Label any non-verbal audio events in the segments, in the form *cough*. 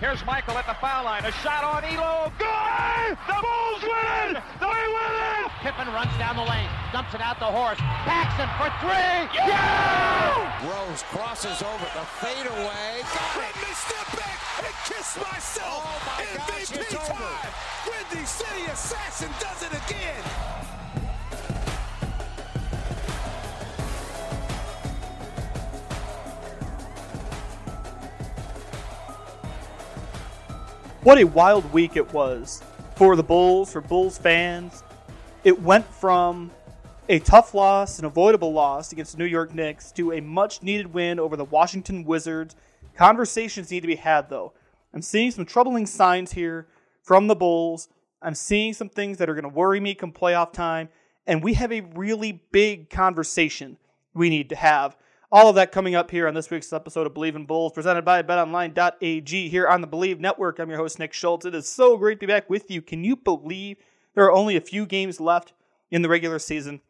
Here's Michael at the foul line. A shot on Ehlo. Good! The Bulls win it! They win it! Pippen runs down the lane, dumps it out the horse. Paxson for three. Yeah! Rose crosses over the fadeaway. Let me step back and kiss myself. Oh my gosh, MVP it's over. time. Windy City Assassin does it again. What a wild week it was for the Bulls, for Bulls fans. It went from a tough loss, an avoidable loss against the New York Knicks, to a much needed win over the Washington Wizards. Conversations need to be had, though. I'm seeing some troubling signs here from the Bulls. I'm seeing some things that are going to worry me come playoff time. And we have a really big conversation we need to have. All of that coming up here on this week's episode of Bleav in Bulls, presented by BetOnline.ag here on the Bleav Network. I'm your host, Nick Schultz. It is so great to be back with you. Can you believe there are only a few games left in the regular season?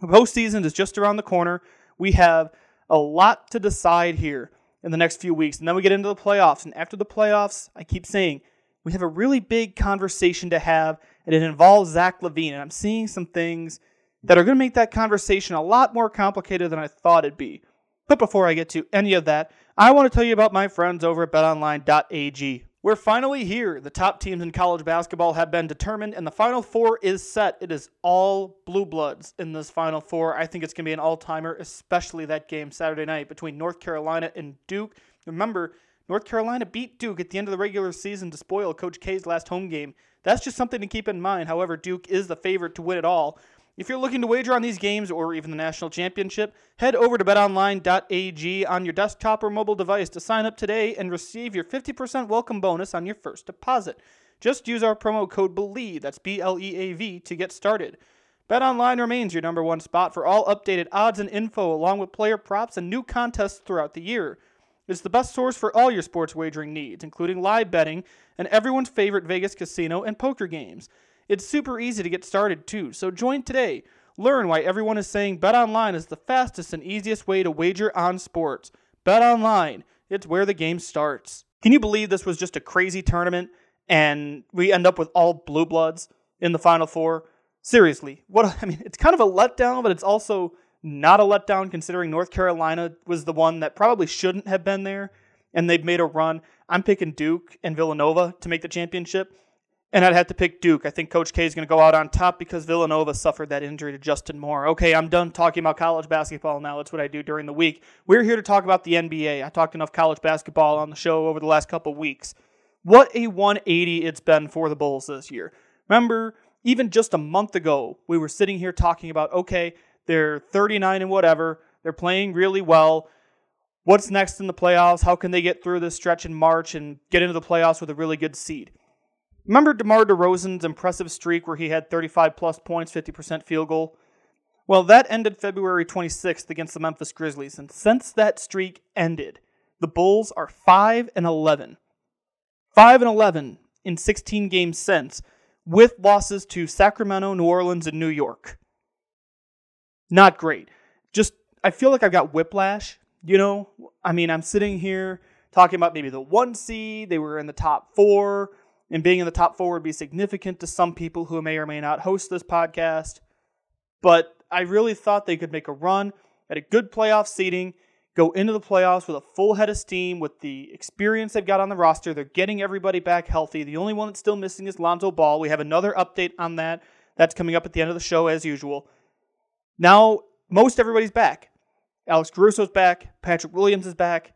The postseason is just around the corner. We have a lot to decide here in the next few weeks, and then we get into the playoffs. And after the playoffs, I keep saying we have a really big conversation to have, and it involves Zach LaVine. And I'm seeing some things that are going to make that conversation a lot more complicated than I thought it'd be. But before I get to any of that, I want to tell you about my friends over at betonline.ag. We're finally here. The top teams in college basketball have been determined, and the Final Four is set. It is all blue bloods in this Final Four. I think it's going to be an all timer, especially that game Saturday night between North Carolina and Duke. Remember, North Carolina beat Duke at the end of the regular season to spoil Coach K's last home game. That's just something to keep in mind. However, Duke is the favorite to win it all. If you're looking to wager on these games or even the national championship, head over to betonline.ag on your desktop or mobile device to sign up today and receive your 50% welcome bonus on your first deposit. Just use our promo code BLEAV, that's B L E A V, to get started. BetOnline remains your number one spot for all updated odds and info, along with player props and new contests throughout the year. It's the best source for all your sports wagering needs, including live betting and everyone's favorite Vegas casino and poker games. It's super easy to get started too, so join today. Learn why everyone is saying BetOnline is the fastest and easiest way to wager on sports. BetOnline, it's where the game starts. Can you believe this was just a crazy tournament and we end up with all blue bloods in the final four? Seriously, what *laughs* I mean, it's kind of a letdown, but it's also not a letdown considering North Carolina was the one that probably shouldn't have been there and they've made a run. I'm picking Duke and Villanova to make the championship. And I'd have to pick Duke. I think Coach K is going to go out on top because Villanova suffered that injury to Justin Moore. Okay, I'm done talking about college basketball now. That's what I do during the week. We're here to talk about the NBA. I talked enough college basketball on the show over the last couple weeks. What a 180 it's been for the Bulls this year. Remember, even just a month ago, we were sitting here talking about okay, they're 39 and whatever, they're playing really well. What's next in the playoffs? How can they get through this stretch in March and get into the playoffs with a really good seed? Remember DeMar DeRozan's impressive streak where he had 35 plus points, 50% field goal? Well, that ended February 26th against the Memphis Grizzlies, and since that streak ended, the Bulls are 5 and 11. 5 and 11 in 16 games since, with losses to Sacramento, New Orleans, and New York. Not great. Just, I feel like I've got whiplash, you know? I mean, I'm sitting here talking about maybe the one seed, they were in the top four and being in the top four would be significant to some people who may or may not host this podcast. But I really thought they could make a run at a good playoff seeding, go into the playoffs with a full head of steam with the experience they've got on the roster. They're getting everybody back healthy. The only one that's still missing is Lonzo Ball. We have another update on that. That's coming up at the end of the show as usual. Now, most everybody's back. Alex Caruso's back. Patrick Williams is back.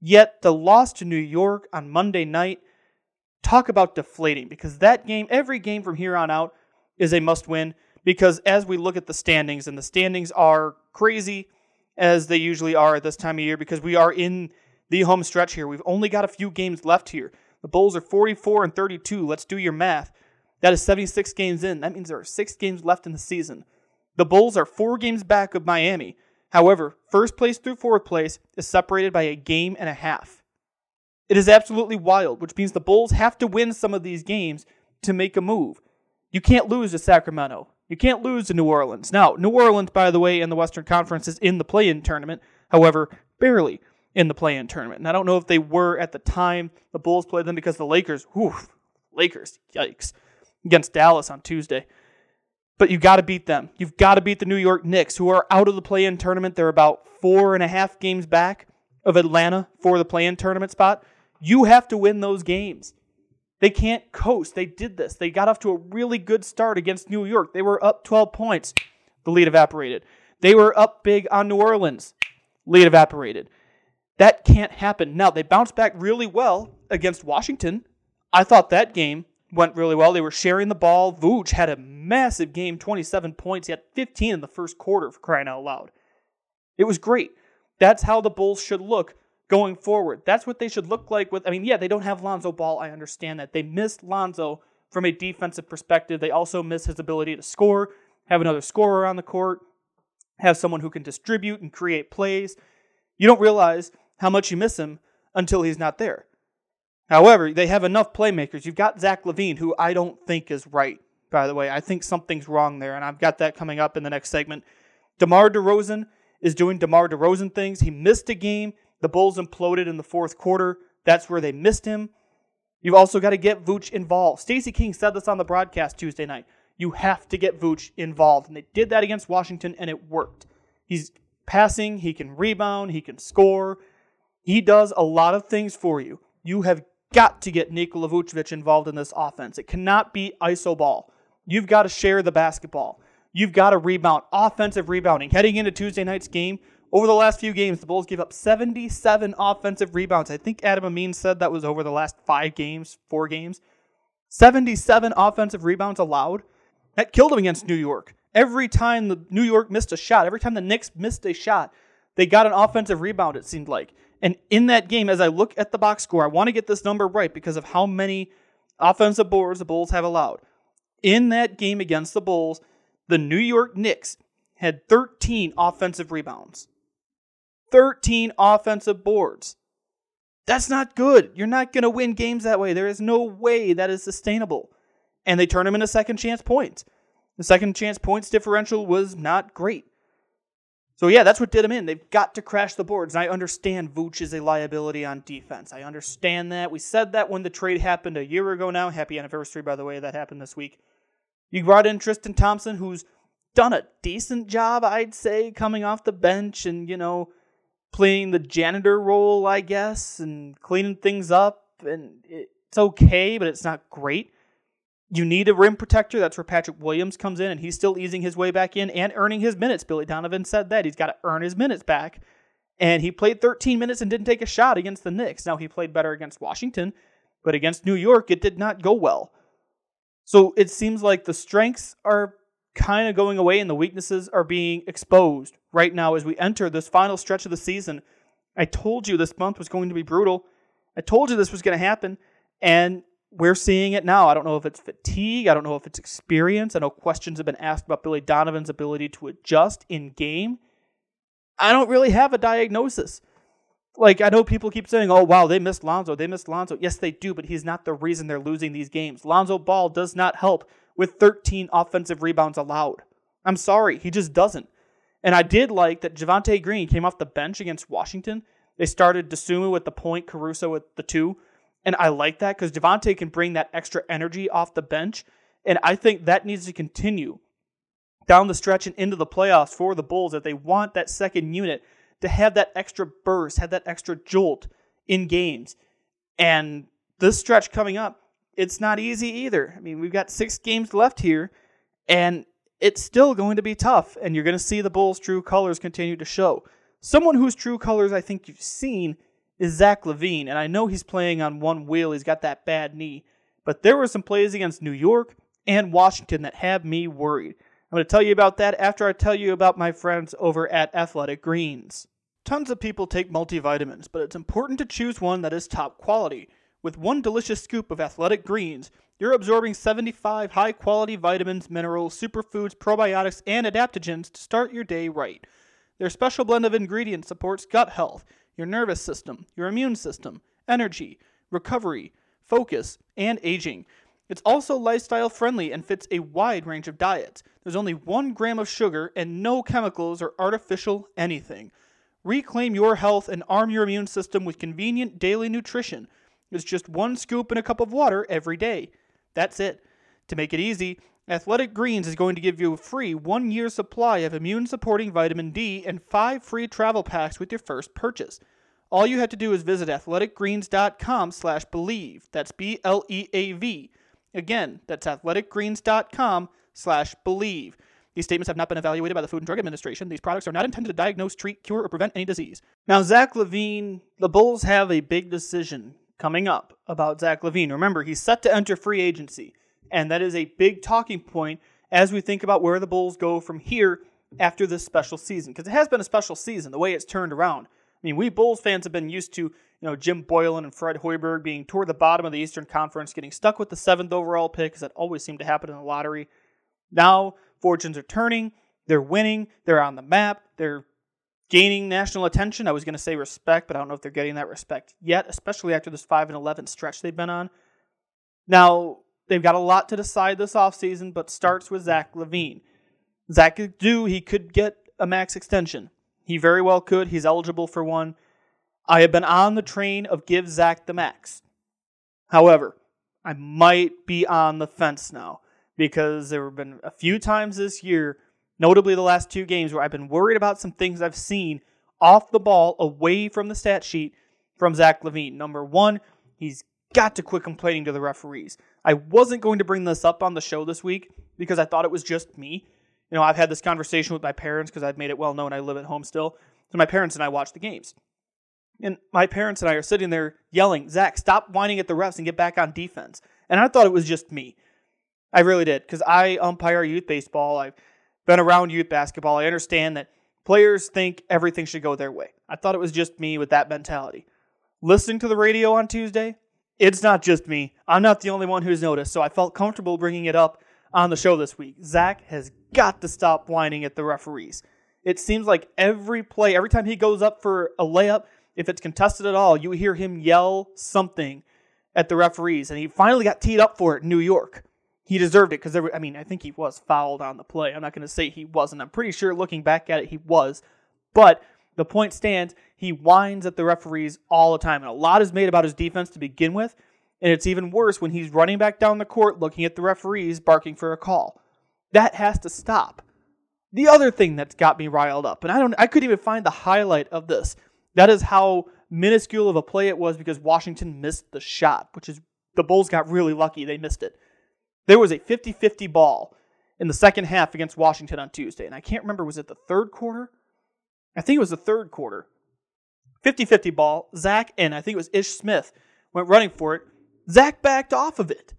Yet the loss to New York on Monday night, talk about deflating because that game, every game from here on out, is a must win. Because as we look at the standings, and the standings are crazy as they usually are at this time of year because we are in the home stretch here. We've only got a few games left here. The Bulls are 44 and 32. Let's do your math. That is 76 games in. That means there are six games left in the season. The Bulls are four games back of Miami. However, first place through fourth place is separated by a game and a half. It is absolutely wild, which means the Bulls have to win some of these games to make a move. You can't lose to Sacramento. You can't lose to New Orleans. Now, New Orleans, by the way, in the Western Conference is in the play in tournament, however, barely in the play in tournament. And I don't know if they were at the time the Bulls played them because the Lakers, whew, Lakers, yikes, against Dallas on Tuesday. But you've got to beat them. You've got to beat the New York Knicks, who are out of the play in tournament. They're about four and a half games back of Atlanta for the play in tournament spot. You have to win those games. They can't coast. They did this. They got off to a really good start against New York. They were up 12 points. The lead evaporated. They were up big on New Orleans. Lead evaporated. That can't happen. Now, they bounced back really well against Washington. I thought that game went really well. They were sharing the ball. Vooch had a massive game, 27 points. He had 15 in the first quarter for crying out loud. It was great. That's how the Bulls should look going forward. That's what they should look like with I mean, yeah, they don't have Lonzo Ball. I understand that. They missed Lonzo from a defensive perspective. They also miss his ability to score, have another scorer on the court, have someone who can distribute and create plays. You don't realize how much you miss him until he's not there. However, they have enough playmakers. You've got Zach LaVine, who I don't think is right, by the way. I think something's wrong there, and I've got that coming up in the next segment. DeMar DeRozan is doing DeMar DeRozan things. He missed a game. The Bulls imploded in the fourth quarter. That's where they missed him. You've also got to get Vooch involved. Stacey King said this on the broadcast Tuesday night. You have to get Vooch involved. And they did that against Washington, and it worked. He's passing, he can rebound, he can score. He does a lot of things for you. You have got to get Nikola Vucevic involved in this offense. It cannot be iso ball. You've got to share the basketball. You've got to rebound, offensive rebounding. Heading into Tuesday night's game, over the last few games, the Bulls gave up 77 offensive rebounds. I think Adam Amin said that was over the last five games, four games. 77 offensive rebounds allowed. That killed them against New York. Every time the New York missed a shot, every time the Knicks missed a shot, they got an offensive rebound, it seemed like. And in that game, as I look at the box score, I want to get this number right because of how many offensive boards the Bulls have allowed. In that game against the Bulls, the New York Knicks had 13 offensive rebounds. 13 offensive boards. That's not good. You're not going to win games that way. There is no way that is sustainable. And they turn them into second chance points. The second chance points differential was not great. So yeah, that's what did them in. They've got to crash the boards. And I understand Vooch is a liability on defense. I understand that. We said that when the trade happened a year ago now. Happy anniversary, by the way, that happened this week. You brought in Tristan Thompson, who's done a decent job, I'd say, coming off the bench and, you know, playing the janitor role, I guess, and cleaning things up. And it's okay, but it's not great. You need a rim protector. That's where Patrick Williams comes in, and he's still easing his way back in and earning his minutes. Billy Donovan said that. He's got to earn his minutes back. And he played 13 minutes and didn't take a shot against the Knicks. Now, he played better against Washington, but against New York, it did not go well. So it seems like the strengths are kind of going away and the weaknesses are being exposed right now as we enter this final stretch of the season. I told you this month was going to be brutal. I told you this was going to happen. And we're seeing it now. I don't know if it's fatigue. I don't know if it's experience. I know questions have been asked about Billy Donovan's ability to adjust in game. I don't really have a diagnosis. Like, I know people keep saying, oh, wow, they missed Lonzo. They missed Lonzo. Yes, they do, but he's not the reason they're losing these games. Lonzo Ball does not help with 13 offensive rebounds allowed. I'm sorry, he just doesn't. And I did like that Javonte Green came off the bench against Washington. They started Dosunmu with the point, Caruso with the two. And I like that because Javonte can bring that extra energy off the bench. And I think that needs to continue down the stretch and into the playoffs for the Bulls if they want that second unit to have that extra burst, have that extra jolt in games. And this stretch coming up, it's not easy either. I mean, we've got six games left here, and it's still going to be tough, and you're going to see the Bulls' true colors continue to show. Someone whose true colors I think you've seen is Zach LaVine, and I know he's playing on one wheel. He's got that bad knee, but there were some plays against New York and Washington that have me worried. I'm going to tell you about that after I tell you about my friends over at Athletic Greens. Tons of people take multivitamins, but it's important to choose one that is top quality. With one delicious scoop of Athletic Greens, you're absorbing 75 high quality vitamins, minerals, superfoods, probiotics, and adaptogens to start your day right. Their special blend of ingredients supports gut health, your nervous system, your immune system, energy, recovery, focus, and aging. It's also lifestyle friendly and fits a wide range of diets. There's only one gram of sugar and no chemicals or artificial anything. Reclaim your health and arm your immune system with convenient daily nutrition. It's just one scoop in a cup of water every day. That's it. To make it easy, Athletic Greens is going to give you a free one year supply of immune supporting vitamin D and five free travel packs with your first purchase. All you have to do is visit athleticgreens.com slash bleav. That's B L E A V. Again, that's athleticgreens.com slash bleav. These statements have not been evaluated by the Food and Drug Administration. These products are not intended to diagnose, treat, cure, or prevent any disease. Now, Zach LaVine, the Bulls have a big decision coming up about Zach LaVine. Remember, he's set to enter free agency, and that is a big talking point as we think about where the Bulls go from here after this special season. Because it has been a special season, the way it's turned around. I mean, we Bulls fans have been used to, you know, Jim Boylan and Fred Hoiberg being toward the bottom of the Eastern Conference, getting stuck with the seventh overall pick, because that always seemed to happen in the lottery. Now, fortunes are turning. They're winning. They're on the map. They're gaining national attention. I was going to say respect, but I don't know if they're getting that respect yet, especially after this 5 and 11 stretch they've been on. Now, they've got a lot to decide this offseason, but starts with Zach LaVine. Zach could do, he could get a max extension. He very well could. He's eligible for one. I have been on the train of give Zach the max. However, I might be on the fence now because there have been a few times this year, notably the last two games, where I've been worried about some things I've seen off the ball, away from the stat sheet from Zach LaVine. Number one, he's got to quit complaining to the referees. I wasn't going to bring this up on the show this week because I thought it was just me. You know, I've had this conversation with my parents because I've made it well known I live at home still. So my parents and I watch the games. And my parents and I are sitting there yelling, Zach, stop whining at the refs and get back on defense. And I thought it was just me. I really did because I umpire youth baseball. I've been around youth basketball. I understand that players think everything should go their way. I thought it was just me with that mentality. Listening to the radio on Tuesday, it's not just me. I'm not the only one who's noticed, so I felt comfortable bringing it up on the show this week. Zach has got to stop whining at the referees. It seems like every play, every time he goes up for a layup, if it's contested at all, you hear him yell something at the referees. And he finally got teed up for it in New York. He deserved it because, I mean, I think he was fouled on the play. I'm not going to say he wasn't. I'm pretty sure looking back at it, he was. But the point stands, he whines at the referees all the time. And a lot is made about his defense to begin with. And it's even worse when he's running back down the court looking at the referees barking for a call. That has to stop. The other thing that's got me riled up, and I don't I couldn't even find the highlight of this. That is how minuscule of a play it was because Washington missed the shot, which is the Bulls got really lucky they missed it. There was a 50-50 ball in the second half against Washington on Tuesday, and I can't remember was it the third quarter? I think it was the third quarter. 50-50 ball, Zach and I think it was Ish Smith went running for it. Zach backed off of it.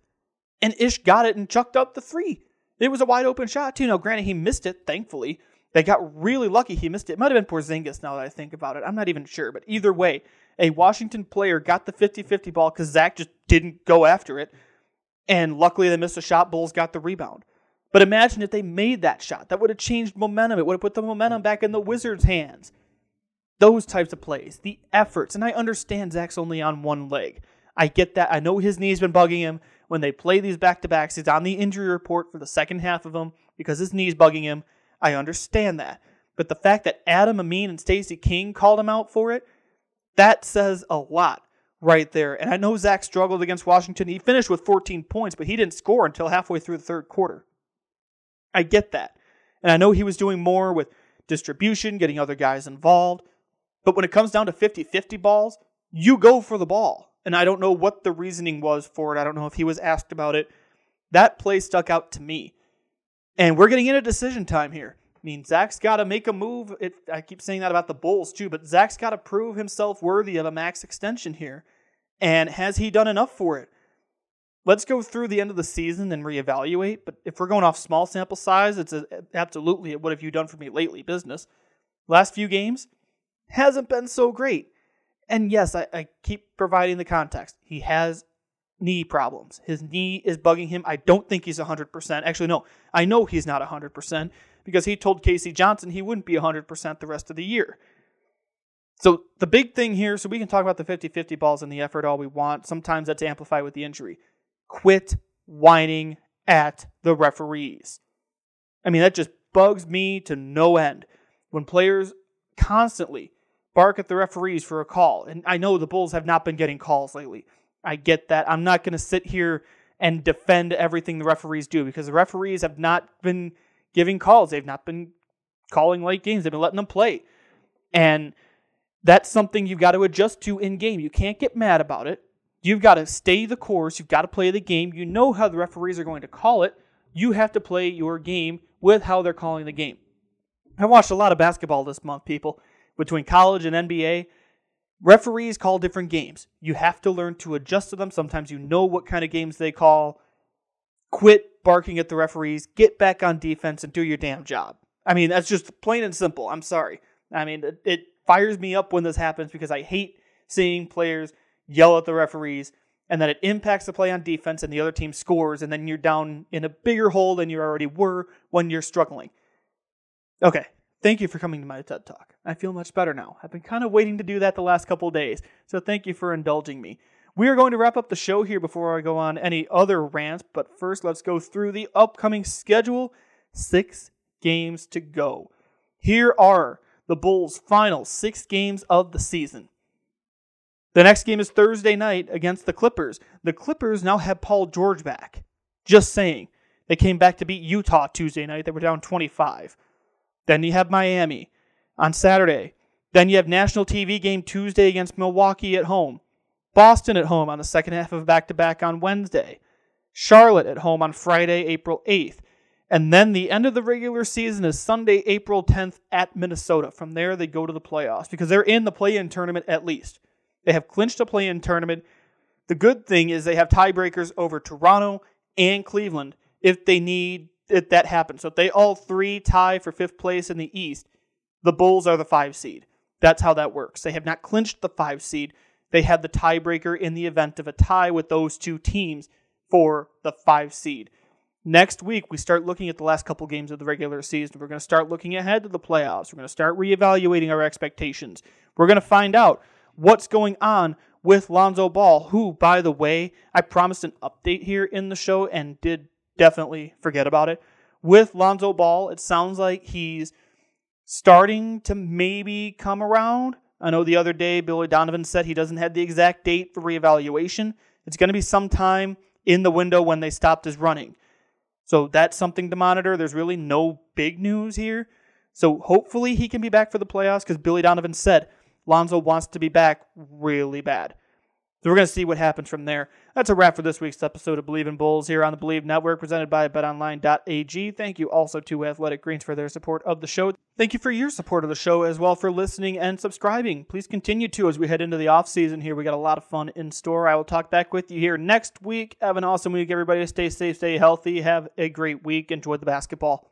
And Ish got it and chucked up the three. It was a wide open shot, too. Now, granted, he missed it, thankfully. They got really lucky he missed it. It might have been Porzingis now that I think about it. I'm not even sure. But either way, a Washington player got the 50 50 ball because Zach just didn't go after it. And luckily, they missed a shot. Bulls got the rebound. But imagine if they made that shot. That would have changed momentum. It would have put the momentum back in the Wizards' hands. Those types of plays, the efforts. And I understand Zach's only on one leg. I get that. I know his knee's been bugging him. When they play these back to backs, he's on the injury report for the second half of them because his knee's bugging him. I understand that. But the fact that Adam Amin and Stacey King called him out for it, that says a lot right there. And I know Zach struggled against Washington. He finished with 14 points, but he didn't score until halfway through the third quarter. I get that. And I know he was doing more with distribution, getting other guys involved. But when it comes down to 50 50 balls, you go for the ball. And I don't know what the reasoning was for it. I don't know if he was asked about it. That play stuck out to me. And we're getting into decision time here. Mean, Zach's got to make a move. It, I keep saying that about the Bulls too, but Zach's got to prove himself worthy of a max extension here. And has he done enough for it? Let's go through the end of the season and reevaluate. But if we're going off small sample size, it's a, absolutely what have you done for me lately business. Last few games hasn't been so great. And yes, I, I keep providing the context. He has knee problems. His knee is bugging him. I don't think he's 100%. Actually, no, I know he's not 100% because he told K.C. Johnson he wouldn't be 100% the rest of the year. So the big thing here, so we can talk about the 50 50 balls and the effort all we want. Sometimes that's amplified with the injury. Quit whining at the referees. I mean, that just bugs me to no end. When players constantly bark at the referees for a call, and I know the Bulls have not been getting calls lately. I get that. I'm not going to sit here and defend everything the referees do because the referees have not been giving calls. They've not been calling late games. They've been letting them play. And that's something you've got to adjust to in game. You can't get mad about it. You've got to stay the course. You've got to play the game. You know how the referees are going to call it. You have to play your game with how they're calling the game. I watched a lot of basketball this month, people, between college and NBA. Referees call different games. You have to learn to adjust to them. Sometimes you know what kind of games they call. Quit barking at the referees. Get back on defense and do your damn job. I mean, that's just plain and simple. I'm sorry. I mean, it, it fires me up when this happens because I hate seeing players yell at the referees and that it impacts the play on defense and the other team scores and then you're down in a bigger hole than you already were when you're struggling. Okay, Thank you for coming to my TED Talk. I feel much better now. I've been kind of waiting to do that the last couple days, so thank you for indulging me. We are going to wrap up the show here before I go on any other rants, but first let's go through the upcoming schedule. Six games to go. Here are the Bulls' final six games of the season. The next game is Thursday night against the Clippers. The Clippers now have Paul George back. Just saying. They came back to beat Utah Tuesday night. They were down 25. Then you have Miami on Saturday. Then you have national TV game Tuesday against Milwaukee at home. Boston at home on the second half of back to back on Wednesday. Charlotte at home on Friday, April 8th. And then the end of the regular season is Sunday, April 10th at Minnesota. From there, they go to the playoffs because they're in the play in tournament at least. They have clinched a play in tournament. The good thing is they have tiebreakers over Toronto and Cleveland if they need it, that happens. So if they all three tie for fifth place in the East, the Bulls are the five seed. That's how that works. They have not clinched the five seed. They had the tiebreaker in the event of a tie with those two teams for the five seed. Next week, we start looking at the last couple games of the regular season. We're going to start looking ahead to the playoffs. We're going to start reevaluating our expectations. We're going to find out what's going on with Lonzo Ball, who, by the way, I promised an update here in the show and did definitely forget about it. With Lonzo Ball, it sounds like he's starting to maybe come around. I know the other day Billy Donovan said he doesn't have the exact date for reevaluation. It's going to be sometime in the window when they stopped his running. So that's something to monitor. There's really no big news here. So hopefully he can be back for the playoffs because Billy Donovan said Lonzo wants to be back really bad. So we're going to see what happens from there. That's a wrap for this week's episode of Bleav in Bulls here on the Bleav Network, presented by BetOnline.ag. Thank you also to Athletic Greens for their support of the show. Thank you for your support of the show as well for listening and subscribing. Please continue to as we head into the off season here. We got a lot of fun in store. I will talk back with you here next week. Have an awesome week, everybody. Stay safe, stay healthy. Have a great week. Enjoy the basketball.